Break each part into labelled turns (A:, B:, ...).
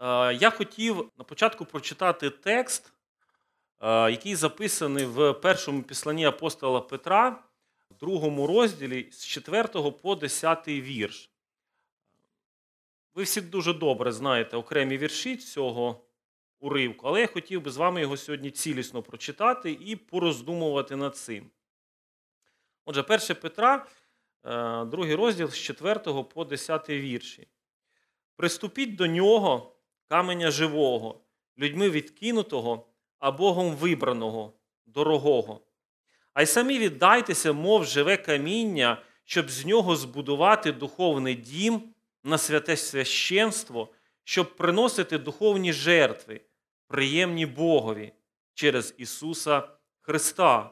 A: Я хотів на початку прочитати текст, який записаний в першому післанні апостола Петра, в другому розділі з 4 по 10 вірш. Ви всі дуже добре знаєте окремі вірші цього уривку, але я хотів би з вами його сьогодні цілісно прочитати і пороздумувати над цим. Отже, 1 Петра, другий розділ з 4 по 10 вірші. Приступіть до нього каменя живого, людьми відкинутого, а Богом вибраного, дорогого. А й самі віддайтеся, мов живе каміння, щоб з нього збудувати духовний дім на святе священство, щоб приносити духовні жертви, приємні Богові через Ісуса Христа.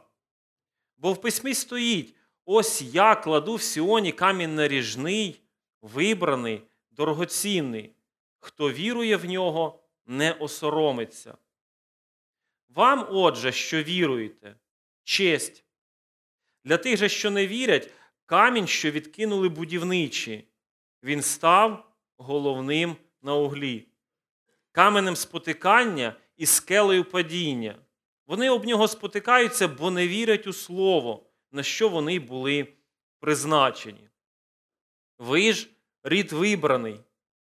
A: Бо в письмі стоїть: ось я кладу в Сіоні камінь наріжний, вибраний, дорогоцінний, хто вірує в нього, не осоромиться. Вам, отже, що віруєте, честь. Для тих же, що не вірять, камінь, що відкинули будівничі, він став головним на углі, каменем спотикання і скелею падіння. Вони об нього спотикаються, бо не вірять у слово, на що вони були призначені. Ви ж рід вибраний,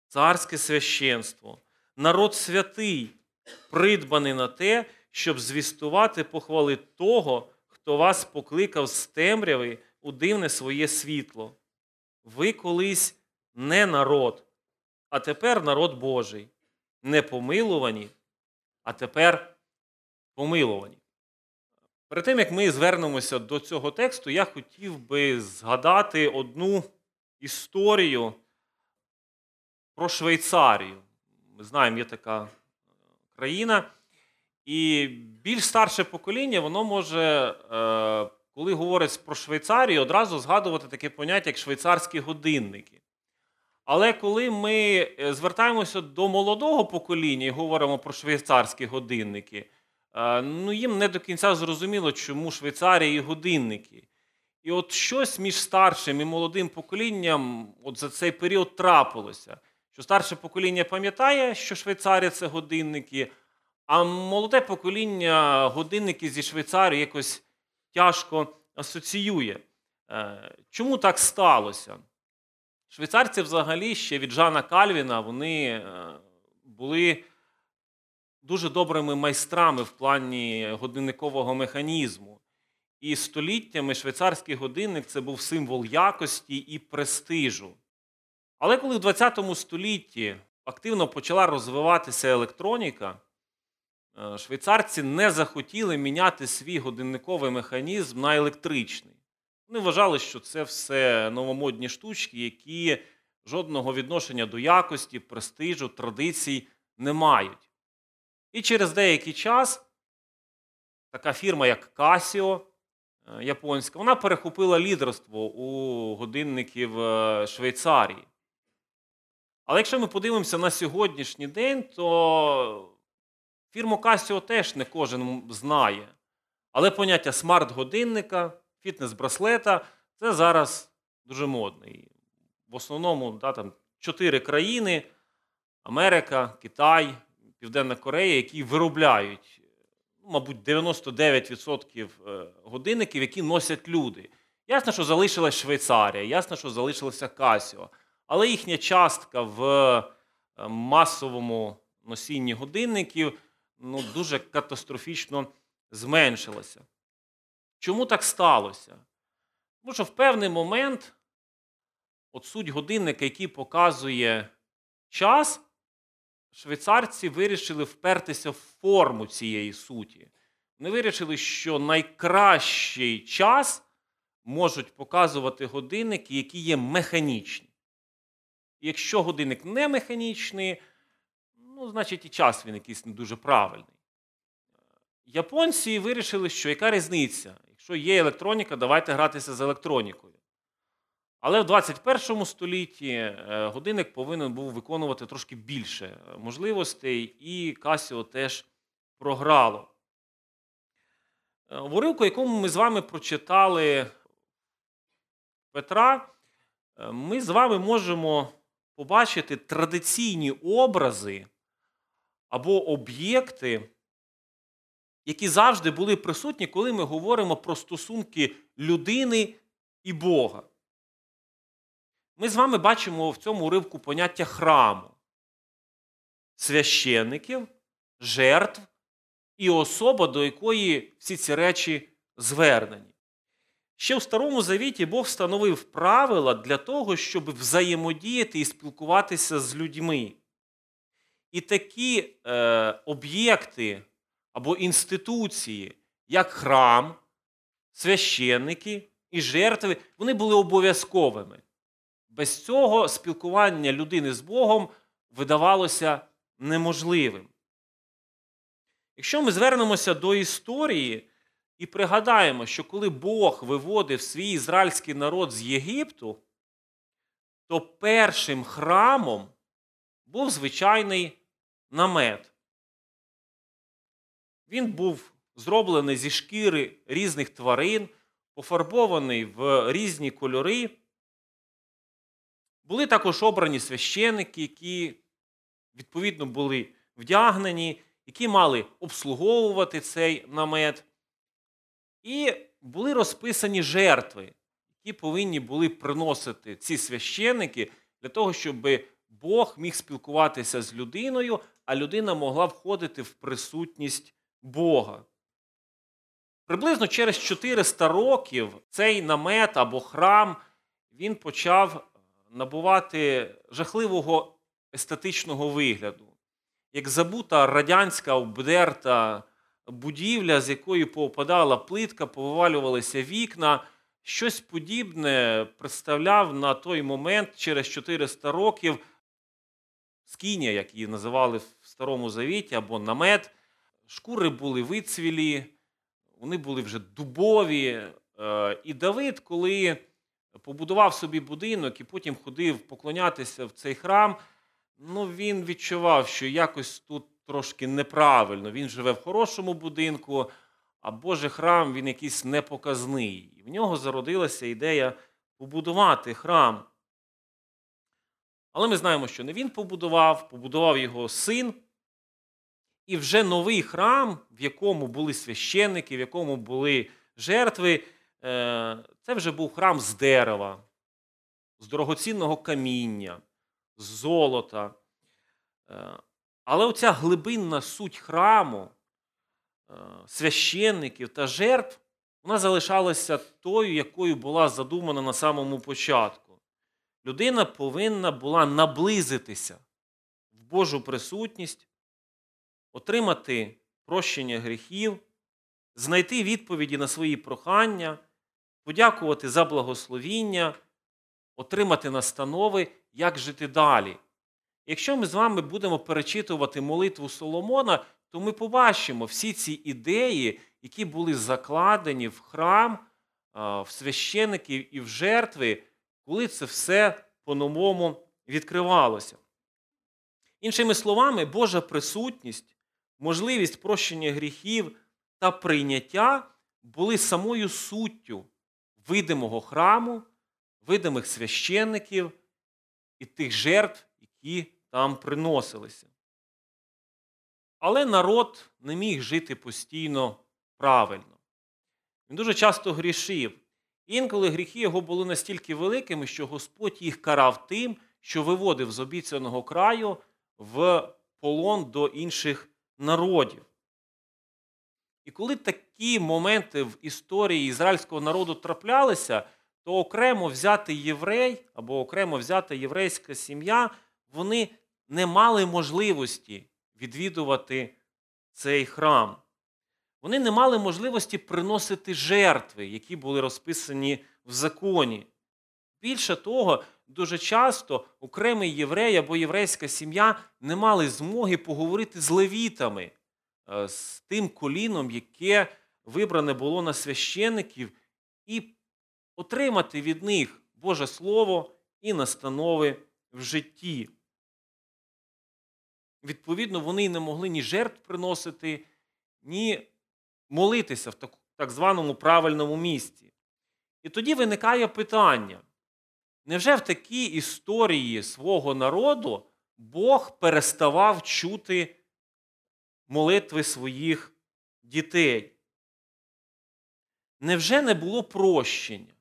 A: царське священство, народ святий, придбаний на те, щоб звістувати похвали того, хто вас покликав з темряви у дивне своє світло. Ви колись не народ, а тепер народ Божий, не помилувані, а тепер помилувані. Перед тим, як ми звернемося до цього тексту, я хотів би згадати одну історію про Швейцарію. Ми знаємо, є така е, країна. І більш старше покоління, воно може, е, коли говорить про Швейцарію, одразу згадувати таке поняття, як швейцарські годинники. Але коли ми е, звертаємося до молодого покоління і говоримо про швейцарські годинники, ну їм не до кінця зрозуміло, чому Швейцарія і годинники. І от щось між старшим і молодим поколінням от за цей період трапилося що старше покоління пам'ятає, що Швейцарія це годинники, а молоде покоління годинники зі Швейцарією якось тяжко асоціює. Е, чому так сталося? Швейцарці взагалі ще від Жана Кальвіна вони е, були дуже добрими майстрами в плані годинникового механізму. І століттями швейцарський годинник це був символ якості і престижу. Але коли в 20 столітті активно почала розвиватися електроніка, е, швейцарці не захотіли міняти свій годинниковий механізм на електричний. Вони вважали, що це все новомодні штучки, які жодного відношення до якості, престижу, традицій не мають. І через деякий час така фірма, як Casio, е, японська, вона перехопила лідерство у годинників е, Швейцарії. Але якщо ми подивимося на сьогоднішній день, то фірму Casio теж не кожен знає. Але поняття смарт-годинника, фітнес-браслета це зараз дуже модне. В основному да, там, чотири країни: Америка, Китай, Південна Корея, які виробляють, ну, мабуть, 99% е, годинників, які носять люди. Ясно, що залишилась Швейцарія, ясно, що залишилося Casio але їхня частка в е, масовому носінні годинників ну, дуже катастрофічно зменшилася. Чому так сталося? Тому що в певний момент от суть годинника, який показує час, швейцарці вирішили впертися в форму цієї суті. Вони вирішили, що найкращий час можуть показувати годинники, які є механічні. Якщо годинник не механічний, ну, значить і час він якийсь не дуже правильний. Японці вирішили, що яка різниця? Якщо є електроніка, давайте гратися з електронікою. Але в 21 столітті е, годинник повинен був виконувати трошки більше можливостей, і Casio теж програло. Е, в уривку, якому ми з вами прочитали Петра, е, ми з вами можемо побачити традиційні образи або об'єкти, які завжди були присутні, коли ми говоримо про стосунки людини і Бога. Ми з вами бачимо в цьому уривку поняття храму, священників, жертв і особа, до якої всі ці речі звернені. Ще в Старому Завіті Бог встановив правила для того, щоб взаємодіяти і спілкуватися з людьми. І такі е, об'єкти або інституції, як храм, священники і жертви, вони були обов'язковими. Без цього спілкування людини з Богом видавалося неможливим. Якщо ми звернемося до історії і пригадаємо, що коли Бог виводив свій ізраїльський народ з Єгипту, то першим храмом був звичайний намет. Він був зроблений зі шкіри різних тварин, пофарбований в різні кольори. Були також обрані священики, які, відповідно, були вдягнені, які мали обслуговувати цей намет. І були розписані жертви, які повинні були приносити ці священики для того, щоб Бог міг спілкуватися з людиною, а людина могла входити в присутність Бога. Приблизно через 400 років цей намет або храм він почав набувати жахливого естетичного вигляду, як забута радянська обдерта будівля, з якої попадала плитка, повивалювалися вікна. Щось подібне представляв на той момент через 400 років скіння, як її називали в Старому Завіті, або намет. Шкури були вицвілі, вони були вже дубові. Е, і Давид, коли побудував собі будинок і потім ходив поклонятися в цей храм, ну він відчував, що якось тут трошки неправильно. Він живе в хорошому будинку, а Божий храм він якийсь непоказний. І в нього зародилася ідея побудувати храм. Але ми знаємо, що не він побудував, побудував його син. І вже новий храм, в якому були священники, в якому були жертви, е, це вже був храм з дерева, з дорогоцінного каміння, з золота. Але оця глибинна суть храму, е, священників та жертв, вона залишалася тою, якою була задумана на самому початку. Людина повинна була наблизитися в Божу присутність, отримати прощення гріхів, знайти відповіді на свої прохання, подякувати за благословіння, отримати настанови, як жити далі. Якщо ми з вами будемо перечитувати молитву Соломона, то ми побачимо всі ці ідеї, які були закладені в храм, в священиків і в жертви, коли це все по-новому відкривалося. Іншими словами, Божа присутність, можливість прощення гріхів та прийняття були самою суттю видимого храму, видимих священників і тих жертв, які там приносилися. Але народ не міг жити постійно правильно. Він дуже часто грішив. Інколи гріхи його були настільки великими, що Господь їх карав тим, що виводив з обіцяного краю в полон до інших народів. І коли такі моменти в історії ізраїльського народу траплялися, то окремо взятий єврей або окремо взята єврейська сім'я, вони не мали можливості відвідувати цей храм. Вони не мали можливості приносити жертви, які були розписані в законі. Більше того, дуже часто окремий єврей або єврейська сім'я не мали змоги поговорити з левітами, е, з тим коліном, яке вибране було на священиків, і отримати від них Боже Слово і настанови в житті. Відповідно, вони не могли ні жертв приносити, ні молитися в так званому правильному місці. І тоді виникає питання: невже в такій історії свого народу Бог переставав чути молитви своїх дітей. Невже не було прощення?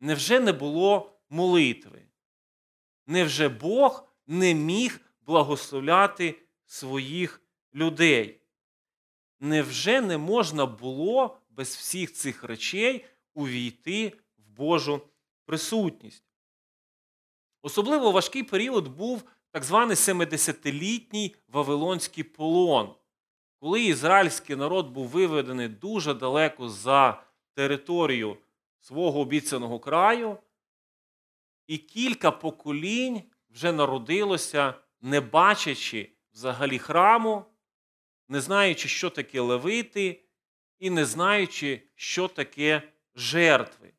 A: Невже не було молитви? Невже Бог не міг благословляти своїх людей? Невже не можна було без всіх цих речей увійти в Божу присутність? Особливо важкий період був так званий 70-літній Вавилонський полон, коли ізраїльський народ був виведений дуже далеко за територію свого обіцяного краю, і кілька поколінь вже народилося, не бачачи взагалі храму, не знаючи, що таке левити, і не знаючи, що таке жертви.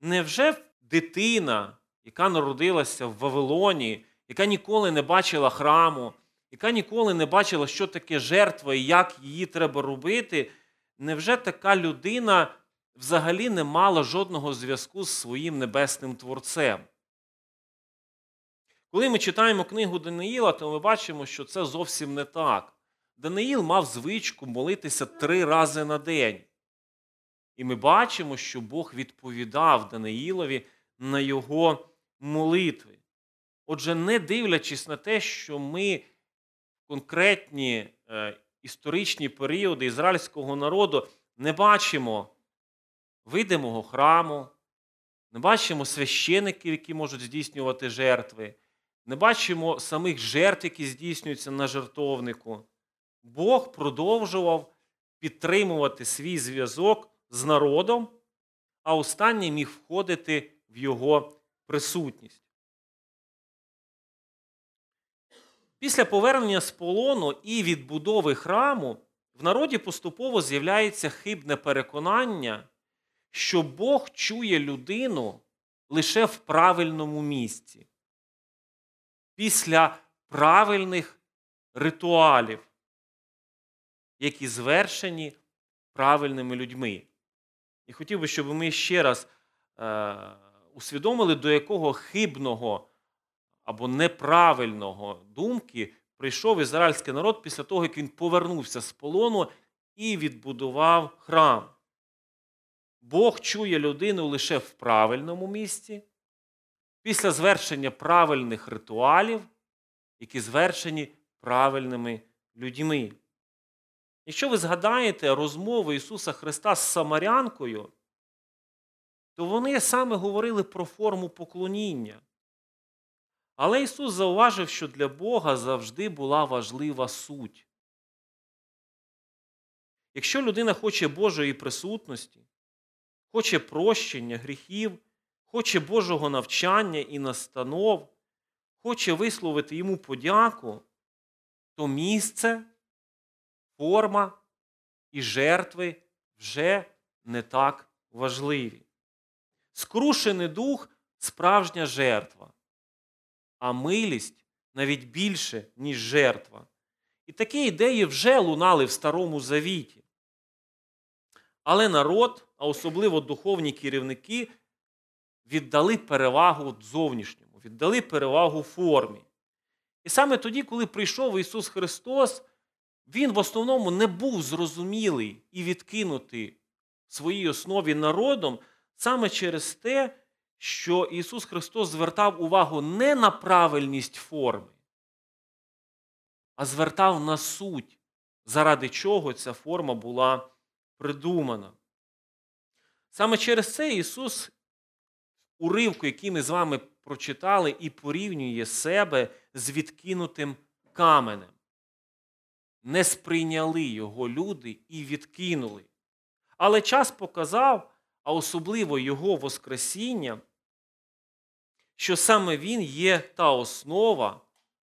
A: Невже дитина, яка народилася в Вавилоні, яка ніколи не бачила храму, яка ніколи не бачила, що таке жертва і як її треба робити, невже така людина взагалі не мала жодного зв'язку з своїм небесним Творцем? Коли ми читаємо книгу Даниїла, то ми бачимо, що це зовсім не так. Даниїл мав звичку молитися три рази на день. І ми бачимо, що Бог відповідав Даниїлові на його молитви. Отже, не дивлячись на те, що ми конкретні е, історичні періоди ізраїльського народу не бачимо видимого храму, не бачимо священиків, які можуть здійснювати жертви, не бачимо самих жертв, які здійснюються на жертовнику. Бог продовжував підтримувати свій зв'язок з народом, а останній міг входити в його присутність. Після повернення з полону і відбудови храму в народі поступово з'являється хибне переконання, що Бог чує людину лише в правильному місці, після правильних ритуалів, які звершені правильними людьми. І хотів би, щоб ми ще раз е, усвідомили, до якого хибного або неправильного думки прийшов ізраїльський народ після того, як він повернувся з полону і відбудував храм. Бог чує людину лише в правильному місці, після звершення правильних ритуалів, які звершені правильними людьми. Якщо ви згадаєте розмову Ісуса Христа з Самарянкою, то вони саме говорили про форму поклоніння. Але Ісус зауважив, що для Бога завжди була важлива суть. Якщо людина хоче Божої присутності, хоче прощення гріхів, хоче Божого навчання і настанов, хоче висловити йому подяку, то місце, форма і жертви вже не так важливі. Скрушений дух справжня жертва, а милість навіть більше, ніж жертва. І такі ідеї вже лунали в Старому Завіті. Але народ, а особливо духовні керівники, віддали перевагу зовнішньому, віддали перевагу формі. І саме тоді, коли прийшов Ісус Христос, Він в основному не був зрозумілий і відкинутий в своїй основі народом саме через те, що Ісус Христос звертав увагу не на правильність форми, а звертав на суть, заради чого ця форма була придумана. Саме через це Ісус, уривку, який ми з вами прочитали, і порівнює себе з відкинутим каменем. Не сприйняли його люди і відкинули. Але час показав, а особливо Його Воскресіння, що саме Він є та основа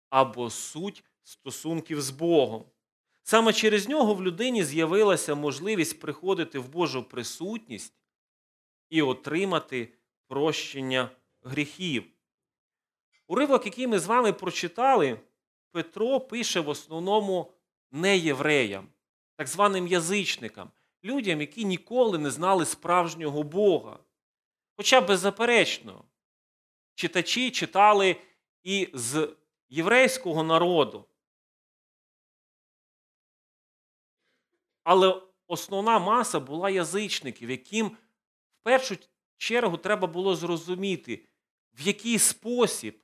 A: або суть стосунків з Богом. Саме через нього в людині з'явилася можливість приходити в Божу присутність і отримати прощення гріхів. Уривок, який ми з вами прочитали, Петро пише в основному не євреям, так званим язичникам, людям, які ніколи не знали справжнього Бога. Хоча, беззаперечно, читачі читали і з єврейського народу. Але основна маса була язичників, яким в першу чергу треба було зрозуміти, в який спосіб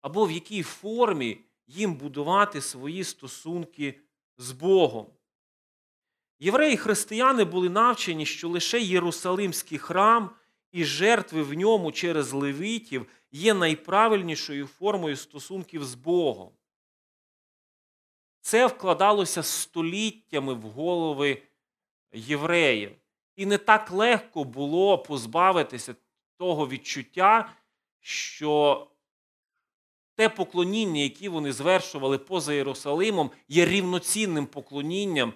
A: або в якій формі їм будувати свої стосунки з Богом. Євреї християни були навчені, що лише Єрусалимський храм і жертви в ньому через левитів є найправильнішою формою стосунків з Богом. Це вкладалося століттями в голови євреїв. І не так легко було позбавитися того відчуття, що те поклоніння, яке вони звершували поза Єрусалимом, є рівноцінним поклонінням,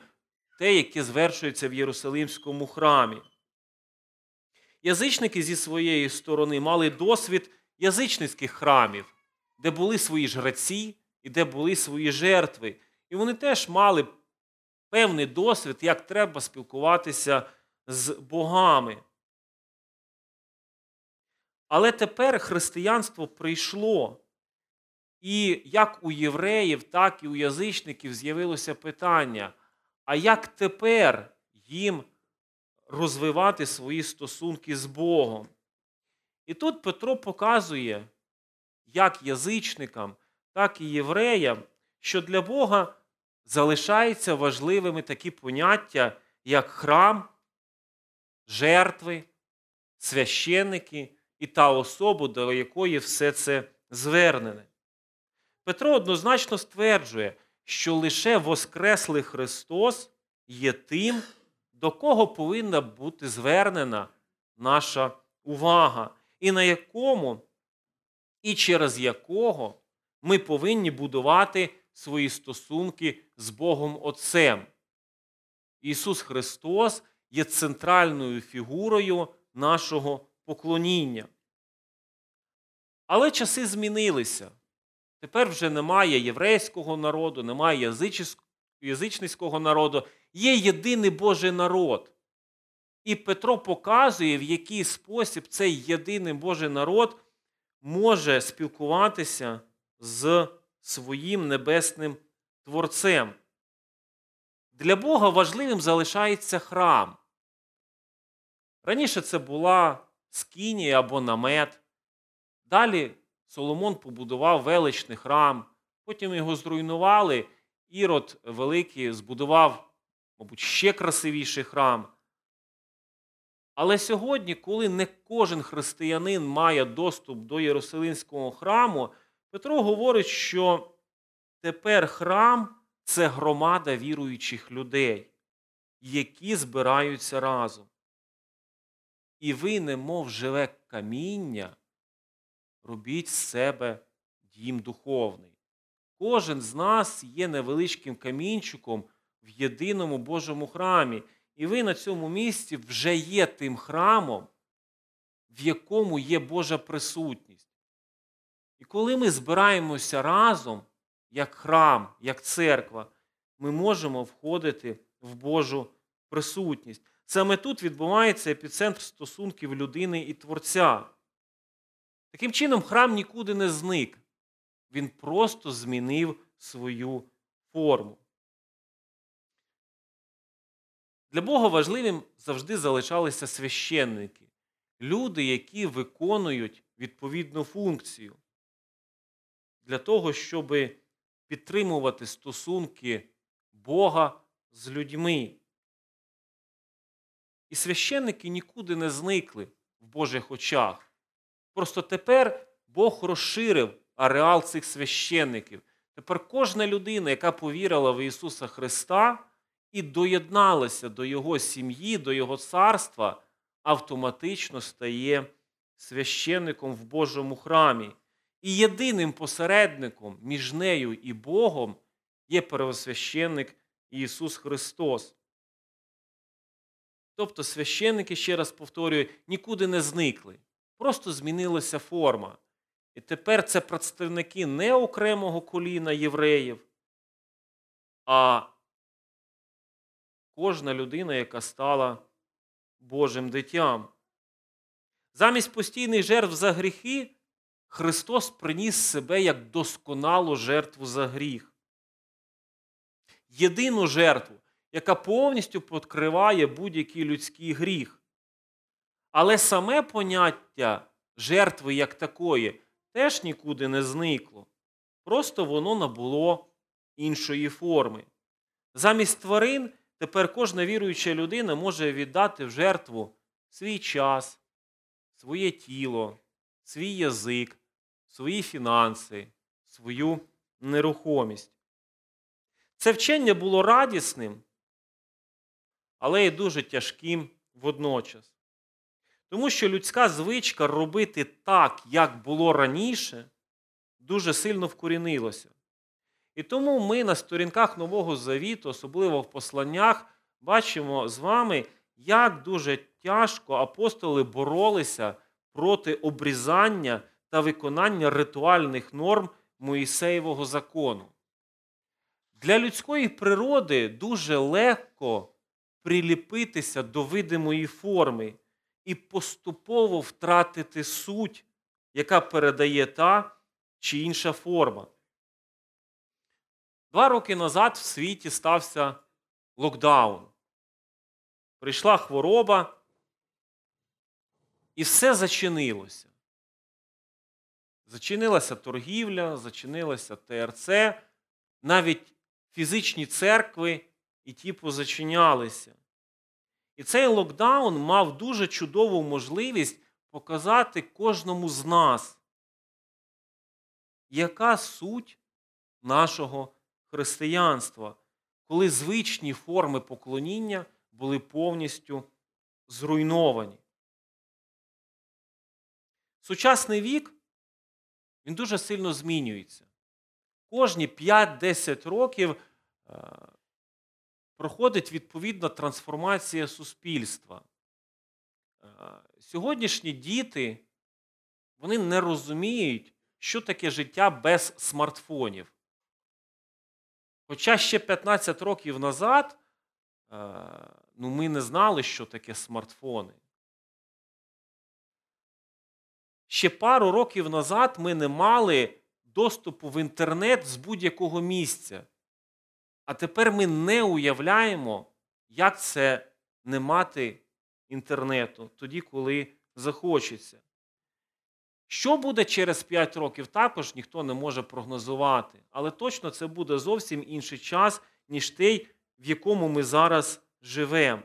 A: те, яке звершується в Єрусалимському храмі. Язичники зі своєї сторони мали досвід язичницьких храмів, де були свої жреці і де були свої жертви. І вони теж мали певний досвід, як треба спілкуватися з богами. Але тепер християнство прийшло. І як у євреїв, так і у язичників з'явилося питання: а як тепер їм розвивати свої стосунки з Богом? І тут Петро показує, як язичникам, так і євреям, що для Бога залишаються важливими такі поняття, як храм, жертви, священники і та особа, до якої все це звернене. Петро однозначно стверджує, що лише Воскреслий Христос є тим, до кого повинна бути звернена наша увага, і на якому, і через якого ми повинні будувати свої стосунки з Богом Отцем. Ісус Христос є центральною фігурою нашого поклоніння. Але часи змінилися. Тепер вже немає єврейського народу, немає язичницького народу, є єдиний Божий народ. І Петро показує, в який спосіб цей єдиний Божий народ може спілкуватися з своїм небесним Творцем. Для Бога важливим залишається храм. Раніше це була скінія або намет. Далі Соломон побудував величний храм, потім його зруйнували. Ірод Великий збудував, мабуть, ще красивіший храм. Але сьогодні, коли не кожен християнин має доступ до Єрусалимського храму, Петро говорить, що тепер храм це громада віруючих людей, які збираються разом. І ви, немов живе каміння, робіть з себе дім духовний. Кожен з нас є невеличким камінчиком в єдиному Божому храмі. І ви на цьому місці вже є тим храмом, в якому є Божа присутність. І коли ми збираємося разом, як храм, як церква, ми можемо входити в Божу присутність. Саме тут відбувається епіцентр стосунків людини і Творця. Таким чином, храм нікуди не зник. Він просто змінив свою форму. Для Бога важливим завжди залишалися священники, люди, які виконують відповідну функцію для того, щоб підтримувати стосунки Бога з людьми. І священники нікуди не зникли в Божих очах. Просто тепер Бог розширив ареал цих священників. Тепер кожна людина, яка повірила в Ісуса Христа і доєдналася до Його сім'ї, до Його царства, автоматично стає священником в Божому храмі. І єдиним посередником між нею і Богом є первосвященник Ісус Христос. Тобто священники, ще раз повторюю, нікуди не зникли. Просто змінилася форма. І тепер це представники не окремого коліна євреїв, а кожна людина, яка стала Божим дитям. Замість постійних жертв за гріхи Христос приніс себе як досконалу жертву за гріх. Єдину жертву, яка повністю покриває будь-який людський гріх. Але саме поняття жертви як такої теж нікуди не зникло. Просто воно набуло іншої форми. Замість тварин тепер кожна віруюча людина може віддати в жертву свій час, своє тіло, свій язик, свої фінанси, свою нерухомість. Це вчення було радісним, але й дуже тяжким водночас. Тому що людська звичка робити так, як було раніше, дуже сильно вкорінилося. І тому ми на сторінках Нового Завіту, особливо в посланнях, бачимо з вами, як дуже тяжко апостоли боролися проти обрізання та виконання ритуальних норм Моїсеєвого закону. Для людської природи дуже легко приліпитися до видимої форми і поступово втратити суть, яка передає та чи інша форма. Два роки назад в світі стався локдаун. Прийшла хвороба, і все зачинилося. Зачинилася торгівля, зачинилася ТРЦ, навіть фізичні церкви і ті позачинялися. І цей локдаун мав дуже чудову можливість показати кожному з нас, яка суть нашого християнства, коли звичні форми поклоніння були повністю зруйновані. Сучасний вік він дуже сильно змінюється. Кожні 5-10 років е, проходить відповідна трансформація суспільства. Е, сьогоднішні діти вони не розуміють, що таке життя без смартфонів. Хоча ще 15 років назад е, ну, ми не знали, що таке смартфони. Ще пару років назад ми не мали доступу в інтернет з будь-якого місця. А тепер ми не уявляємо, як це не мати інтернету тоді, коли захочеться. Що буде через 5 років, також ніхто не може прогнозувати. Але точно це буде зовсім інший час, ніж той, в якому ми зараз живемо.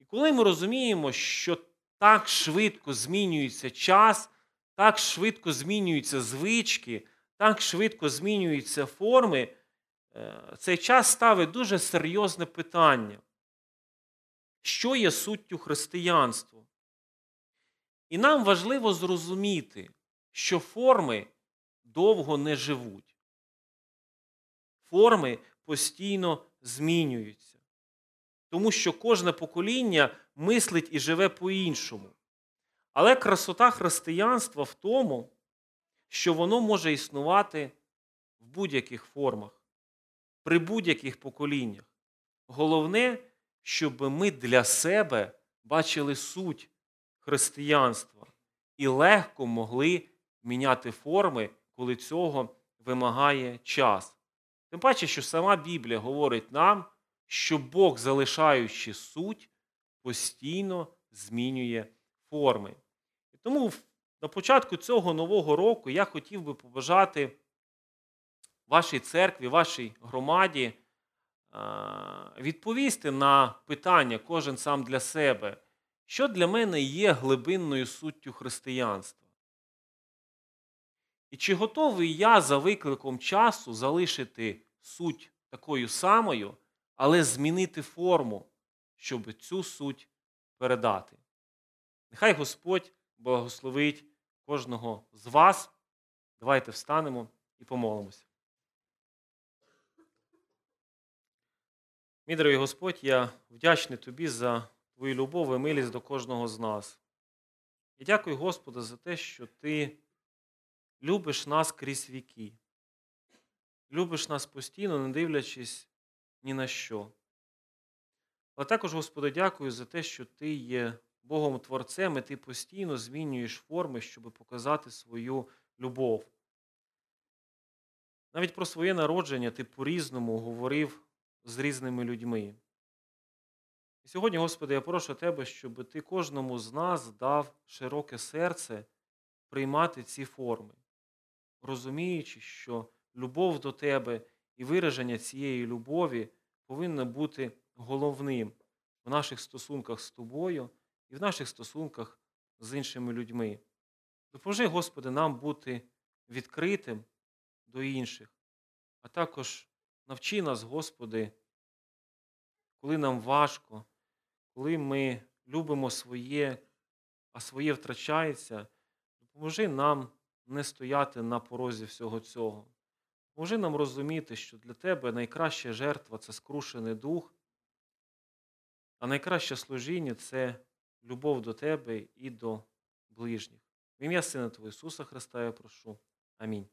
A: І коли ми розуміємо, що так швидко змінюється час, так швидко змінюються звички, так швидко змінюються форми, цей час ставить дуже серйозне питання. Що є суттю християнства? І нам важливо зрозуміти, що форми довго не живуть. Форми постійно змінюються. Тому що кожне покоління мислить і живе по-іншому. Але красота християнства в тому, що воно може існувати в будь-яких формах, при будь-яких поколіннях. Головне, щоб ми для себе бачили суть християнства і легко могли міняти форми, коли цього вимагає час. Тим паче, що сама Біблія говорить нам, що Бог, залишаючи суть, постійно змінює форми. І тому на початку цього нового року я хотів би побажати вашій церкві, вашій громаді відповісти на питання кожен сам для себе, що для мене є глибинною суттю християнства. І чи готовий я за викликом часу залишити суть такою самою, але змінити форму, щоб цю суть передати? Нехай Господь благословить кожного з вас. Давайте встанемо і помолимося. Мій дорогий Господь, я вдячний Тобі за Твою любов і милість до кожного з нас. І дякую, Господу, за те, що Ти любиш нас крізь віки. Любиш нас постійно, не дивлячись ні на що. Але також, Господи, дякую за те, що Ти є Богом Творцем, і Ти постійно змінюєш форми, щоб показати свою любов. Навіть про своє народження ти по-різному говорив з різними людьми. І сьогодні, Господи, я прошу Тебе, щоб Ти кожному з нас дав широке серце приймати ці форми, розуміючи, що любов до Тебе і вираження цієї любові повинно бути головним в наших стосунках з Тобою і в наших стосунках з іншими людьми. Допоможи, Господи, нам бути відкритим до інших, а також навчи нас, Господи, коли нам важко, коли ми любимо своє, а своє втрачається, допоможи нам не стояти на порозі всього цього. Допоможи нам розуміти, що для Тебе найкраща жертва це скрушений дух, а найкраще служіння це любов до Тебе і до ближніх. В ім'я Сина Твого Ісуса Христа я прошу. Амінь.